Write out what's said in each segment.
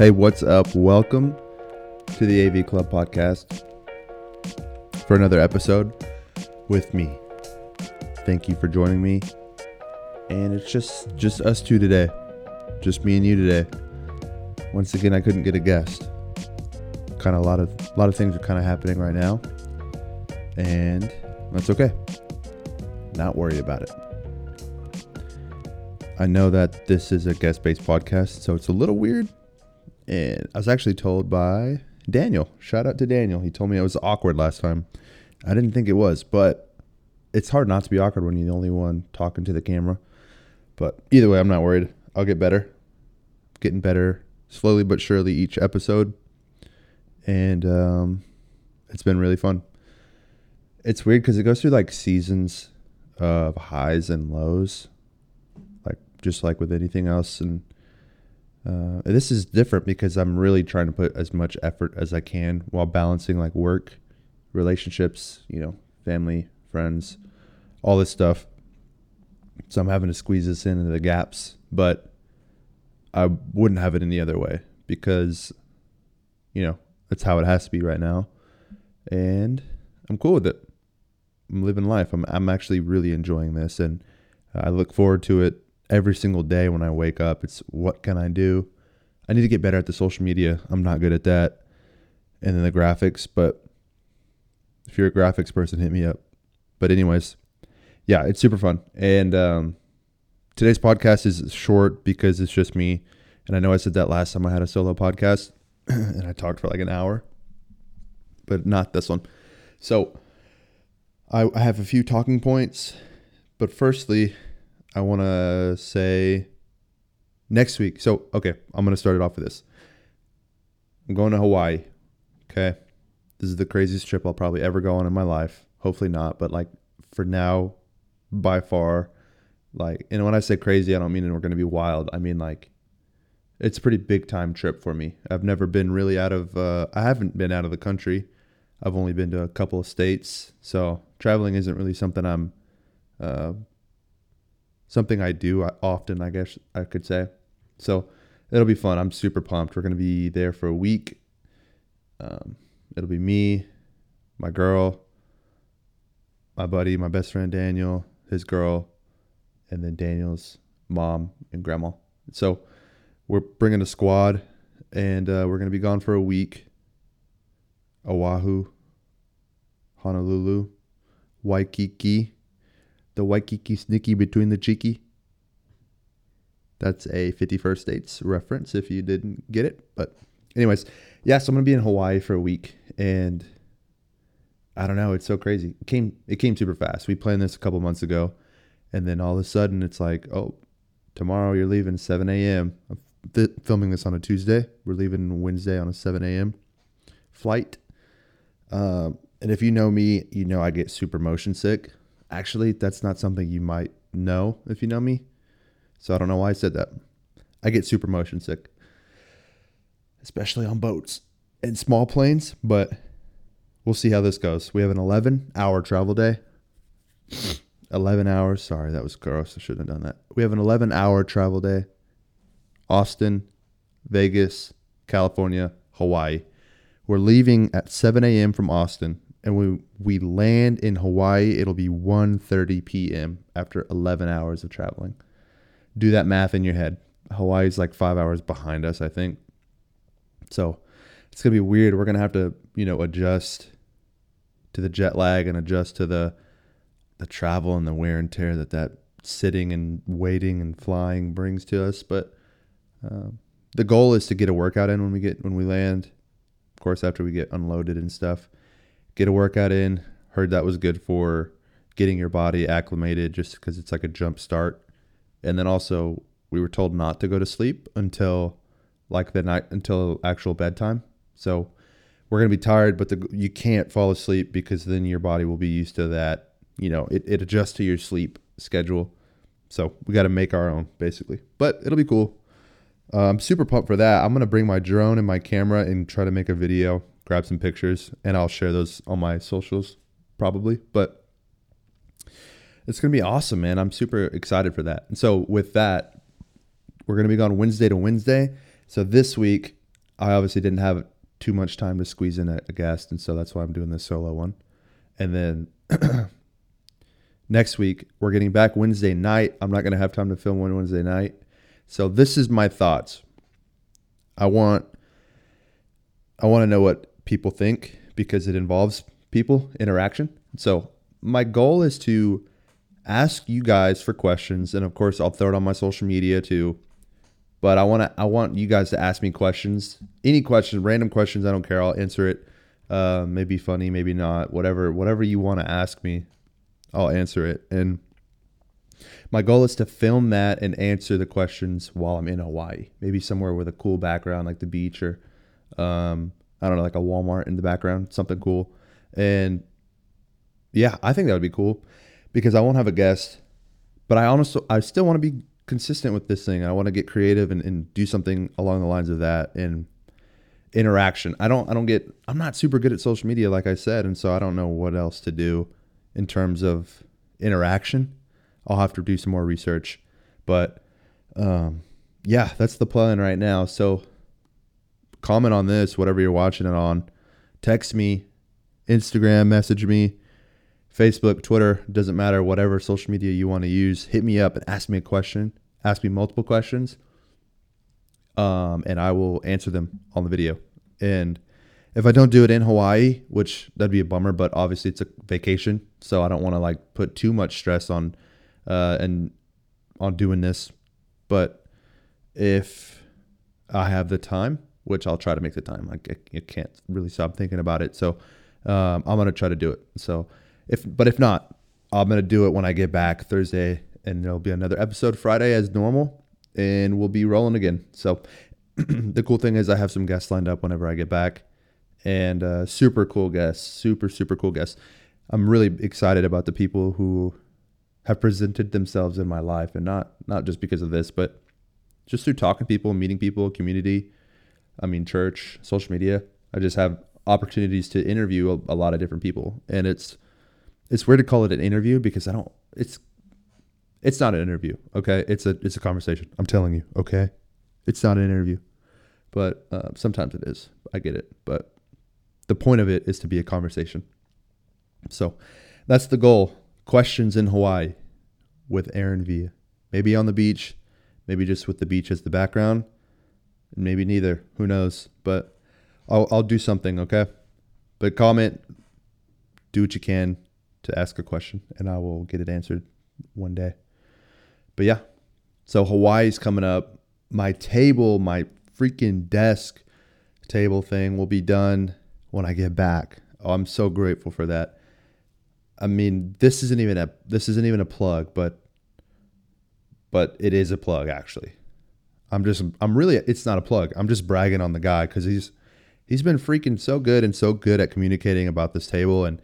Hey, what's up? Welcome to the AV Club podcast for another episode with me. Thank you for joining me. And it's just just us two today. Just me and you today. Once again, I couldn't get a guest. Kind of a lot of a lot of things are kind of happening right now. And that's okay. Not worry about it. I know that this is a guest-based podcast, so it's a little weird and I was actually told by Daniel. Shout out to Daniel. He told me it was awkward last time. I didn't think it was, but it's hard not to be awkward when you're the only one talking to the camera. But either way, I'm not worried. I'll get better. Getting better slowly but surely each episode. And um, it's been really fun. It's weird because it goes through like seasons of highs and lows, like just like with anything else. And uh, this is different because I'm really trying to put as much effort as I can while balancing like work, relationships, you know, family, friends, all this stuff. So I'm having to squeeze this in into the gaps, but I wouldn't have it any other way because, you know, that's how it has to be right now. And I'm cool with it. I'm living life. I'm, I'm actually really enjoying this and I look forward to it every single day when I wake up. It's what can I do? I need to get better at the social media. I'm not good at that. And then the graphics, but if you're a graphics person, hit me up. But anyways, yeah, it's super fun. And um, today's podcast is short because it's just me. And I know I said that last time I had a solo podcast and I talked for like an hour, but not this one. So I, I have a few talking points. But firstly, I want to say next week. So, okay, I'm going to start it off with this. I'm going to Hawaii. Okay. This is the craziest trip I'll probably ever go on in my life. Hopefully not, but like for now, by far, like, and when I say crazy, I don't mean we're going to be wild. I mean like it's a pretty big time trip for me. I've never been really out of, uh, I haven't been out of the country. I've only been to a couple of states. So traveling isn't really something I'm uh, something I do often, I guess I could say. So it'll be fun. I'm super pumped. We're going to be there for a week. Um, it'll be me, my girl, my buddy, my best friend Daniel, his girl, and then Daniel's mom and grandma. So we're bringing a squad, and uh, we're going to be gone for a week. Oahu, Honolulu, Waikiki, the Waikiki Snicky between the cheeky. That's a 51st States reference if you didn't get it. But, anyways, yeah, so I'm going to be in Hawaii for a week. And I don't know. It's so crazy. It came, it came super fast. We planned this a couple months ago. And then all of a sudden, it's like, oh, tomorrow you're leaving 7 a.m. I'm th- filming this on a Tuesday. We're leaving Wednesday on a 7 a.m. flight. Um, and if you know me, you know I get super motion sick. Actually, that's not something you might know if you know me. So I don't know why I said that. I get super motion sick, especially on boats and small planes, but we'll see how this goes. We have an 11 hour travel day. 11 hours. Sorry, that was gross. I shouldn't have done that. We have an 11 hour travel day. Austin, Vegas, California, Hawaii. We're leaving at 7 a.m. from Austin and we we land in Hawaii, it'll be 1:30 p.m. after 11 hours of traveling. Do that math in your head. Hawaii's like 5 hours behind us, I think. So, it's going to be weird. We're going to have to, you know, adjust to the jet lag and adjust to the the travel and the wear and tear that that sitting and waiting and flying brings to us, but uh, the goal is to get a workout in when we get when we land. Of course, after we get unloaded and stuff get a workout in. Heard that was good for getting your body acclimated just because it's like a jump start. And then also, we were told not to go to sleep until like the night until actual bedtime. So we're gonna be tired, but the, you can't fall asleep because then your body will be used to that. You know, it, it adjusts to your sleep schedule. So we got to make our own basically, but it'll be cool. Uh, I'm super pumped for that. I'm gonna bring my drone and my camera and try to make a video grab some pictures, and I'll share those on my socials probably. But it's gonna be awesome, man. I'm super excited for that. And so with that, we're gonna be gone Wednesday to Wednesday. So this week I obviously didn't have too much time to squeeze in a, a guest, and so that's why I'm doing this solo one. And then next week we're getting back Wednesday night. I'm not going to have time to film one Wednesday night, so this is my thoughts. I want I want to know what people think because it involves people interaction. So my goal is to ask you guys for questions, and of course I'll throw it on my social media too. But I want to I want you guys to ask me questions, any questions, random questions. I don't care. I'll answer it. Uh, maybe funny, maybe not. Whatever whatever you want to ask me, I'll answer it. And my goal is to film that and answer the questions while I'm in Hawaii. Maybe somewhere with a cool background like the beach or um, I don't know, like a Walmart in the background, something cool. And yeah, I think that would be cool because I won't have a guest, but I honestly, I still want to be consistent with this thing. I want to get creative and, and do something along the lines of that and interaction. I don't, I don't get, I'm not super good at social media, like I said. And so I don't know what else to do in terms of interaction. I'll have to do some more research, but, um, yeah, that's the plan right now. So comment on this, whatever you're watching it on. Text me, Instagram, message me, Facebook, Twitter, doesn't matter, whatever social media you want to use. Hit me up and ask me a question. Ask me multiple questions. Um, and I will answer them on the video. And if I don't do it in Hawaii, which that'd be a bummer, but obviously it's a vacation, so I don't want to like put too much stress on uh, and on doing this. But if I have the time, which I'll try to make the time. Like I, I can't really stop thinking about it. So um, I'm gonna try to do it. So if but if not, I'm gonna do it when I get back Thursday, and there'll be another episode Friday as normal, and we'll be rolling again. So the cool thing is I have some guests lined up whenever I get back, and uh, super cool guests, super super cool guests. I'm really excited about the people who have presented themselves in my life, and not not just because of this, but just through talking to people, meeting people, community I mean, church, social media. I just have opportunities to interview a, a, lot of different people, and it's it's weird to call it an interview because I don't. It's it's not an interview. Okay, it's a it's a conversation. I'm telling you. Okay, it's not an interview, but uh, sometimes it is. I get it, but the point of it is to be a conversation. So that's the goal. Questions in Hawaii with Aaron Villa. Maybe on the beach, maybe just with the beach as the background maybe neither. Who knows? But I'll I'll do something, okay? But comment, do what you can to ask a question, and I will get it answered one day. But yeah, so Hawaii's coming up. My table, my freaking desk table thing will be done when I get back. Oh, I'm so grateful for that. I mean, this isn't even a this isn't even a plug, but but it is a plug actually. I'm just I'm really it's not a plug. I'm just bragging on the guy because he's he's been freaking so good and so good at communicating about this table and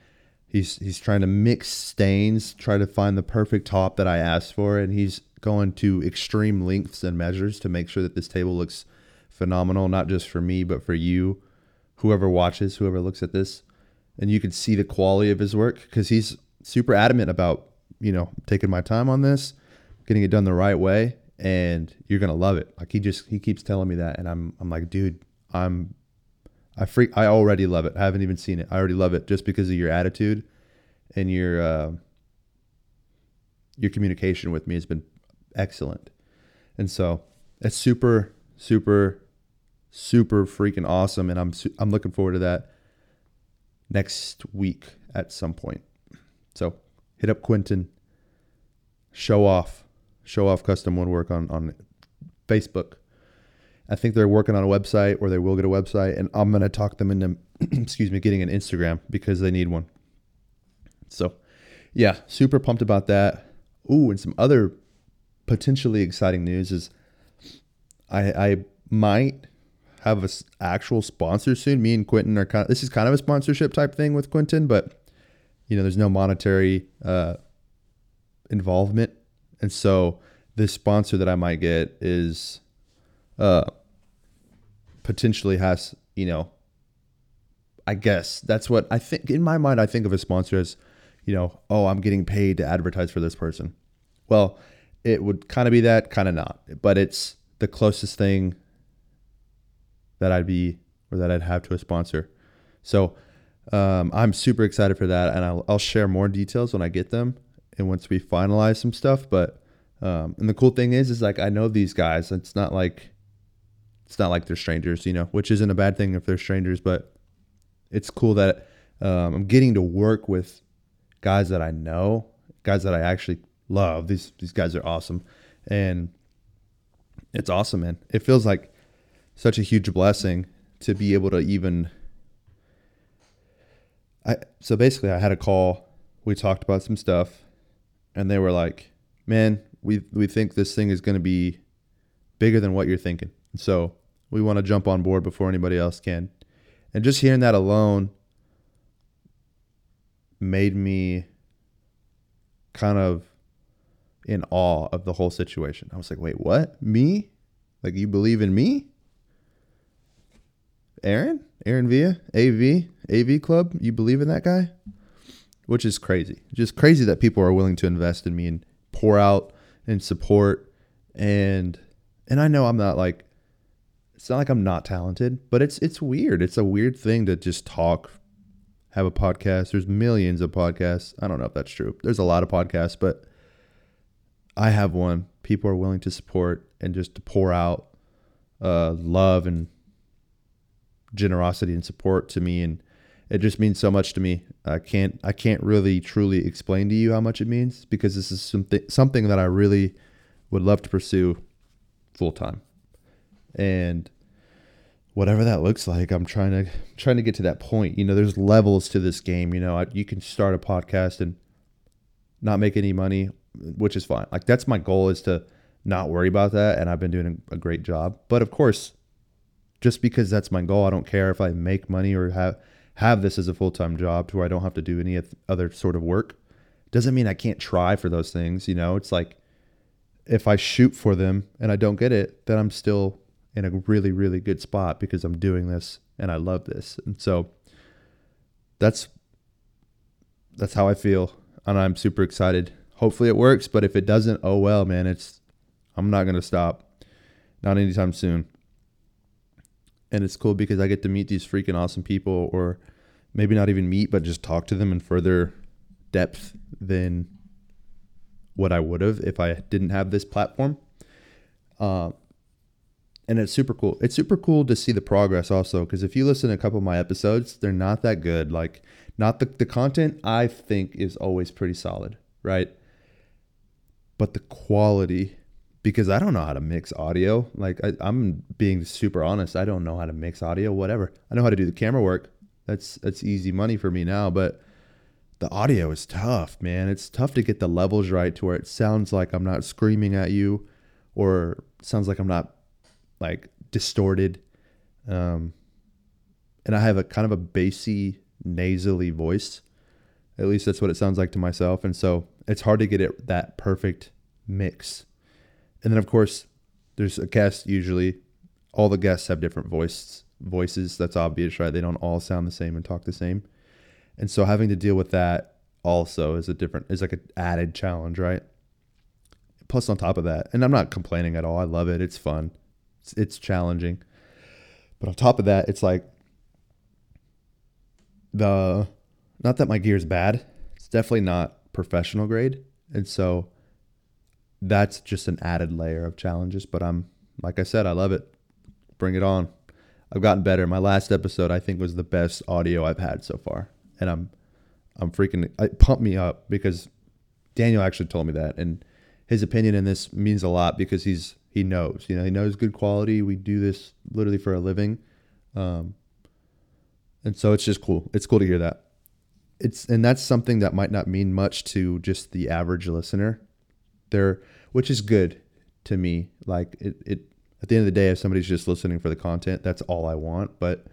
he's he's trying to mix stains, try to find the perfect top that I asked for, and he's going to extreme lengths and measures to make sure that this table looks phenomenal, not just for me but for you, whoever watches, whoever looks at this, and you can see the quality of his work because he's super adamant about you know taking my time on this, getting it done the right way, and you're gonna love it. Like he just he keeps telling me that, and I'm I'm like, dude, I'm I freak I already love it. I haven't even seen it. I already love it just because of your attitude and your uh, your communication with me has been excellent, and so it's super super super freaking awesome, and I'm I'm looking forward to that next week at some point. So hit up Quentin, show off show off custom woodwork on on Facebook. I think they're working on a website or they will get a website, and I'm gonna talk them into excuse me getting an Instagram because they need one. So, yeah, super pumped about that. Ooh, and some other potentially exciting news is I I might have a actual sponsor soon. Me and Quentin are kind of this is kind of a sponsorship type thing with Quentin, but you know, there's no monetary uh, involvement and so this sponsor that I might get is uh potentially has, you know, I guess that's what I think in my mind I think of a sponsor as, you know, oh, I'm getting paid to advertise for this person. Well, it would kind of be that, kind of not. But it's the closest thing that I'd be or that I'd have to a sponsor. So um, I'm super excited for that, and I'll, I'll share more details when I get them and once we finalize some stuff. But um, and the cool thing is, is like I know these guys. It's not like it's not like they're strangers, you know, which isn't a bad thing if they're strangers, but it's cool that um, I'm getting to work with guys that I know, guys that I actually love. These these guys are awesome, and it's awesome, man. It feels like such a huge blessing to be able to even. I so basically I had a call. We talked about some stuff, and they were like, "Man, we we think this thing is going to be bigger than what you're thinking." So we want to jump on board before anybody else can. And just hearing that alone made me kind of in awe of the whole situation. I was like, wait, what? Me? Like, you believe in me? Aaron? Aaron Villa? AV? AV Club? You believe in that guy? Which is crazy. Just crazy that people are willing to invest in me and pour out and support. And, and I know I'm not like, it's not like I'm not talented, but it's it's weird. It's a weird thing to just talk, have a podcast. There's millions of podcasts. I don't know if that's true. There's a lot of podcasts, but I have one. People are willing to support and just to pour out uh, love and generosity and support to me, and it just means so much to me. I can't I can't really truly explain to you how much it means because this is something something that I really would love to pursue full time. And whatever that looks like i'm trying to trying to get to that point. You know there's levels to this game you know I, you can start a podcast and not make any money which is fine. Like that's my goal is to not worry about that and i've been doing a, a great job. But of course just because that's my goal i don't care if i make money or have have this as a full-time job to where i don't have to do any other sort of work doesn't mean i can't try for those things you know it's like if i shoot for them and i don't get it then i'm still in a really, really good spot because I'm doing this and I love this. And so that's that's how I feel. And I'm super excited. Hopefully it works, but if it doesn't, oh well, man, it's I'm not gonna stop. Not anytime soon. And it's cool because I get to meet these freaking awesome people or maybe not even meet, but just talk to them in further depth than what I would have if I didn't have this platform. Uh, and it's super cool. It's super cool to see the progress also because if you listen to a couple of my episodes, they're not that good. Like, not the the content I think is always pretty solid, right? But the quality, because I don't know how to mix audio. Like, I, I'm being super honest. I don't know how to mix audio. Whatever. I know how to do the camera work. That's that's easy money for me now. But the audio is tough, man. It's tough to get the levels right to where it sounds like I'm not screaming at you, or sounds like I'm not like distorted. Um, and I have a kind of a bassy, nasally voice. At least that's what it sounds like to myself. And so it's hard to get it that perfect mix. And then of course, there's a guest usually. All the guests have different voice voices. That's obvious, right? They don't all sound the same and talk the same. And so having to deal with that also is a different is like an added challenge, right? Plus on top of that, and I'm not complaining at all. I love it. It's fun. It's, it's challenging. But on top of that, it's like the not that my gear is bad. It's definitely not professional grade. And so that's just an added layer of challenges, but I'm like I said, I love it. Bring it on. I've gotten better. My last episode I think was the best audio I've had so far. And I'm I'm freaking it pumped me up because Daniel actually told me that and his opinion in this means a lot because he's he knows. You know, he knows good quality. We do this literally for a living, um, and so it's just cool. It's cool to hear that. It's and that's something that might not mean much to just the average listener, there, which is good to me. Like it, it at the end of the day, if somebody's just listening for the content, that's all I want. But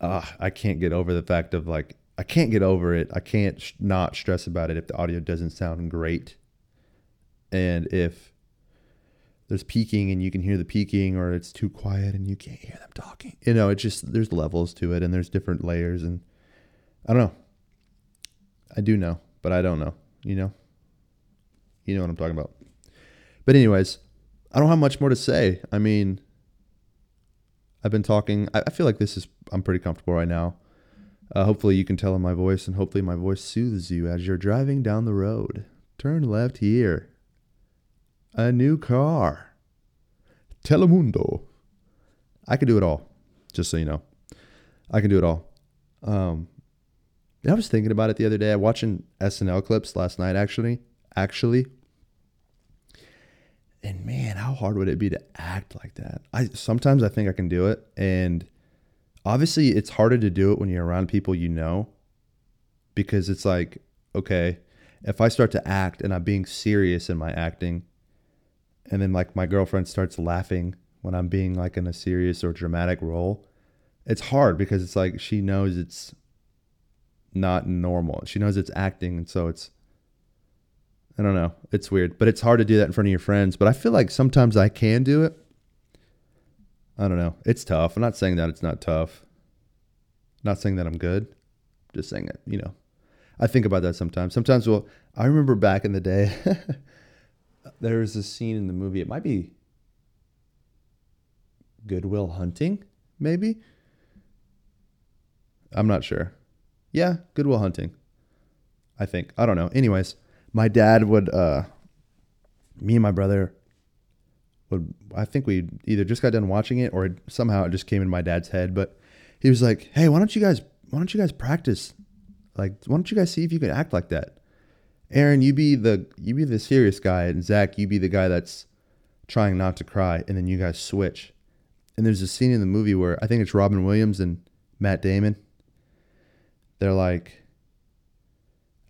uh, I can't get over the fact of like I can't get over it. I can't sh- not stress about it if the audio doesn't sound great, and if there's peaking and you can hear the peaking or it's too quiet and you can't hear them talking. You know, it's just there's levels to it and there's different layers and I don't know. I do know, but I don't know, you know. You know what I'm talking about. But anyways, I don't have much more to say. I mean, I've been talking. I, I feel like this is I'm pretty comfortable right now. Uh, hopefully, you can tell in my voice, and hopefully, my voice soothes you as you're driving down the road. Turn left here. A new car. Telemundo. I can do it all, just so you know. I can do it all. Um, I was thinking about it the other day. I Watching SNL clips last night, actually. Actually. And man, how hard would it be to act like that? I sometimes I think I can do it, and obviously it's harder to do it when you're around people you know, because it's like, okay, if I start to act and I'm being serious in my acting, and then like my girlfriend starts laughing when I'm being like in a serious or dramatic role, it's hard because it's like she knows it's not normal. She knows it's acting, and so it's I don't know. It's weird, but it's hard to do that in front of your friends. But I feel like sometimes I can do it. I don't know. It's tough. I'm not saying that it's not tough. not saying that I'm good. Just saying it. You know, I think about that sometimes. Sometimes, well, I remember back in the day, there was a scene in the movie. It might be Good Will Hunting, maybe. I'm not sure. Yeah, Good Will Hunting. I think. I don't know. Anyways, my dad would uh me and my brother would I think we either just got done watching it or somehow it just came in my dad's head, but he was like, "Hey, why don't you guys why don't you guys practice? Like, why don't you guys see if you can act like that? Aaron, you be the you be the serious guy, and Zach, you be the guy that's trying not to cry, and then you guys switch." And there's a scene in the movie where I think it's Robin Williams and Matt Damon. They're like,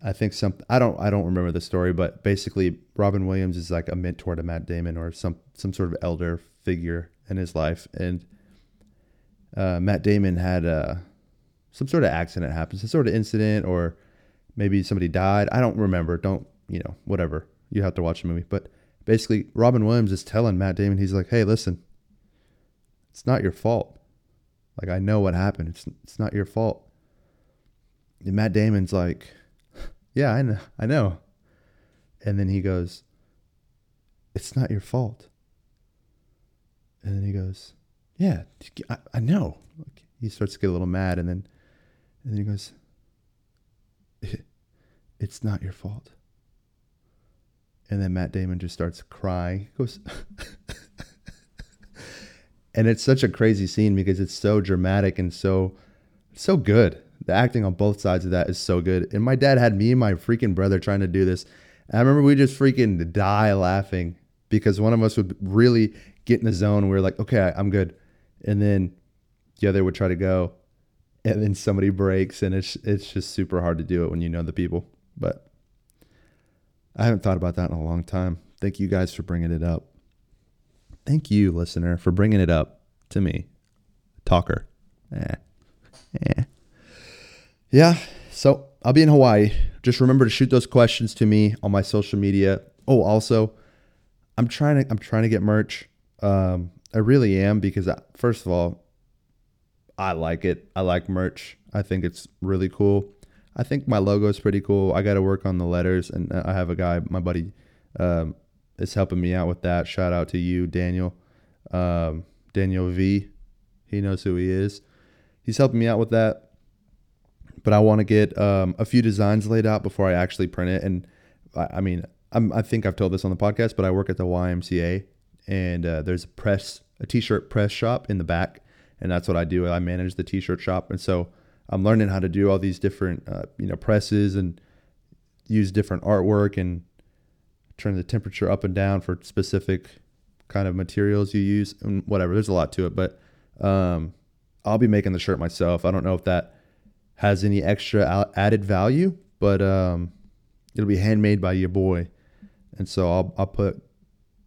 I think some I don't I don't remember the story, but basically Robin Williams is like a mentor to Matt Damon or some some sort of elder figure in his life, and uh, Matt Damon had uh, some sort of accident happen, some sort of incident, or maybe somebody died. I don't remember. Don't you know? Whatever. You have to watch the movie, but basically Robin Williams is telling Matt Damon, he's like, "Hey, listen, it's not your fault. Like I know what happened. It's it's not your fault." And Matt Damon's like yeah, I know. I know. And then he goes, It's not your fault. And then he goes, Yeah, I, I know. He starts to get a little mad and then and then he goes, It's not your fault. And then Matt Damon just starts crying. He goes And it's such a crazy scene because it's so dramatic and so so good. The acting on both sides of that is so good. And my dad had me and my freaking brother trying to do this. And I remember we just freaking die laughing because one of us would really get in the zone. we are like, okay, I'm good. And then the other would try to go. And then somebody breaks and it's it's just super hard to do it when you know the people. But I haven't thought about that in a long time. Thank you guys for bringing it up. Thank you, listener, for bringing it up to me. Talker. Eh. Eh. Yeah. So I'll be in Hawaii. Just remember to shoot those questions to me on my social media. Oh, also, I'm trying to I'm trying to get merch. Um, I really am because I, first of all, I like it. I like merch. I think it's really cool. I think my logo is pretty cool. I got to work on the letters, and I have a guy, my buddy, um, is helping me out with that. Shout out to you, Daniel, um, Daniel V. He knows who he is. He's helping me out with that but I want to get um, a few designs laid out before I actually print it. And I, I mean, I'm, i think I've told this on the podcast, but I work at the YMCA, and uh, there's a press, a t-shirt press shop in the back, and that's what I do. I manage the t-shirt shop, and so I'm learning how to do all these different, uh, you know, presses and use different artwork and turn the temperature up and down for specific kind of materials you use and whatever. There's a lot to it, but um, I'll be making the shirt myself. I don't know if that has any extra added value, but um, it'll be handmade by your boy. And so I'll, I'll put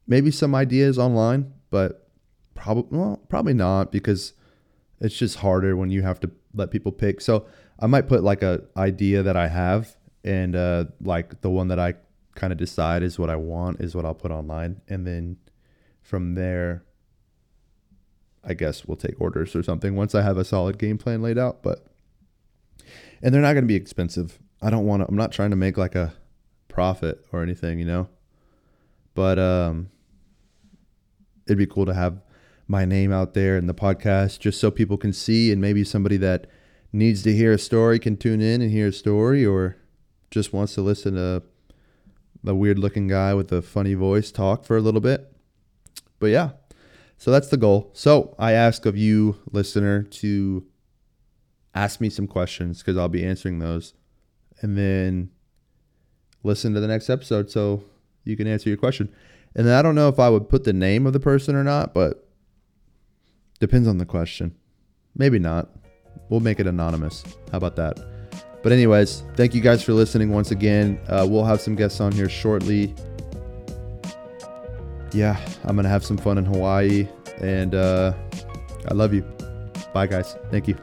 maybe some ideas online, but probably well, probably not because it's just harder when you have to let people pick. So I might put like a idea that I have, and uh, like the one that I kind of decide is what I want is what I'll put online, and then from there, I guess we'll take orders or something once I have a solid game plan laid out. But and they're not going to be expensive. I don't want to. I'm not trying to make like a profit or anything, you know. But um, it'd be cool to have my name out there in the podcast just so people can see and maybe somebody that needs to hear a story can tune in and hear a story or just wants to listen to the weird looking guy with a funny voice talk for a little bit. But yeah, so that's the goal. So I ask of you, listener, to ask me some questions because I'll be answering those. And then listen to the next episode so you can answer your question. And I don't know if I would put the name of the person or not, but depends on the question. Maybe not. We'll make it anonymous. How about that? But, anyways, thank you guys for listening once again. Uh, we'll have some guests on here shortly. Yeah, I'm going to have some fun in Hawaii. And uh, I love you. Bye, guys. Thank you.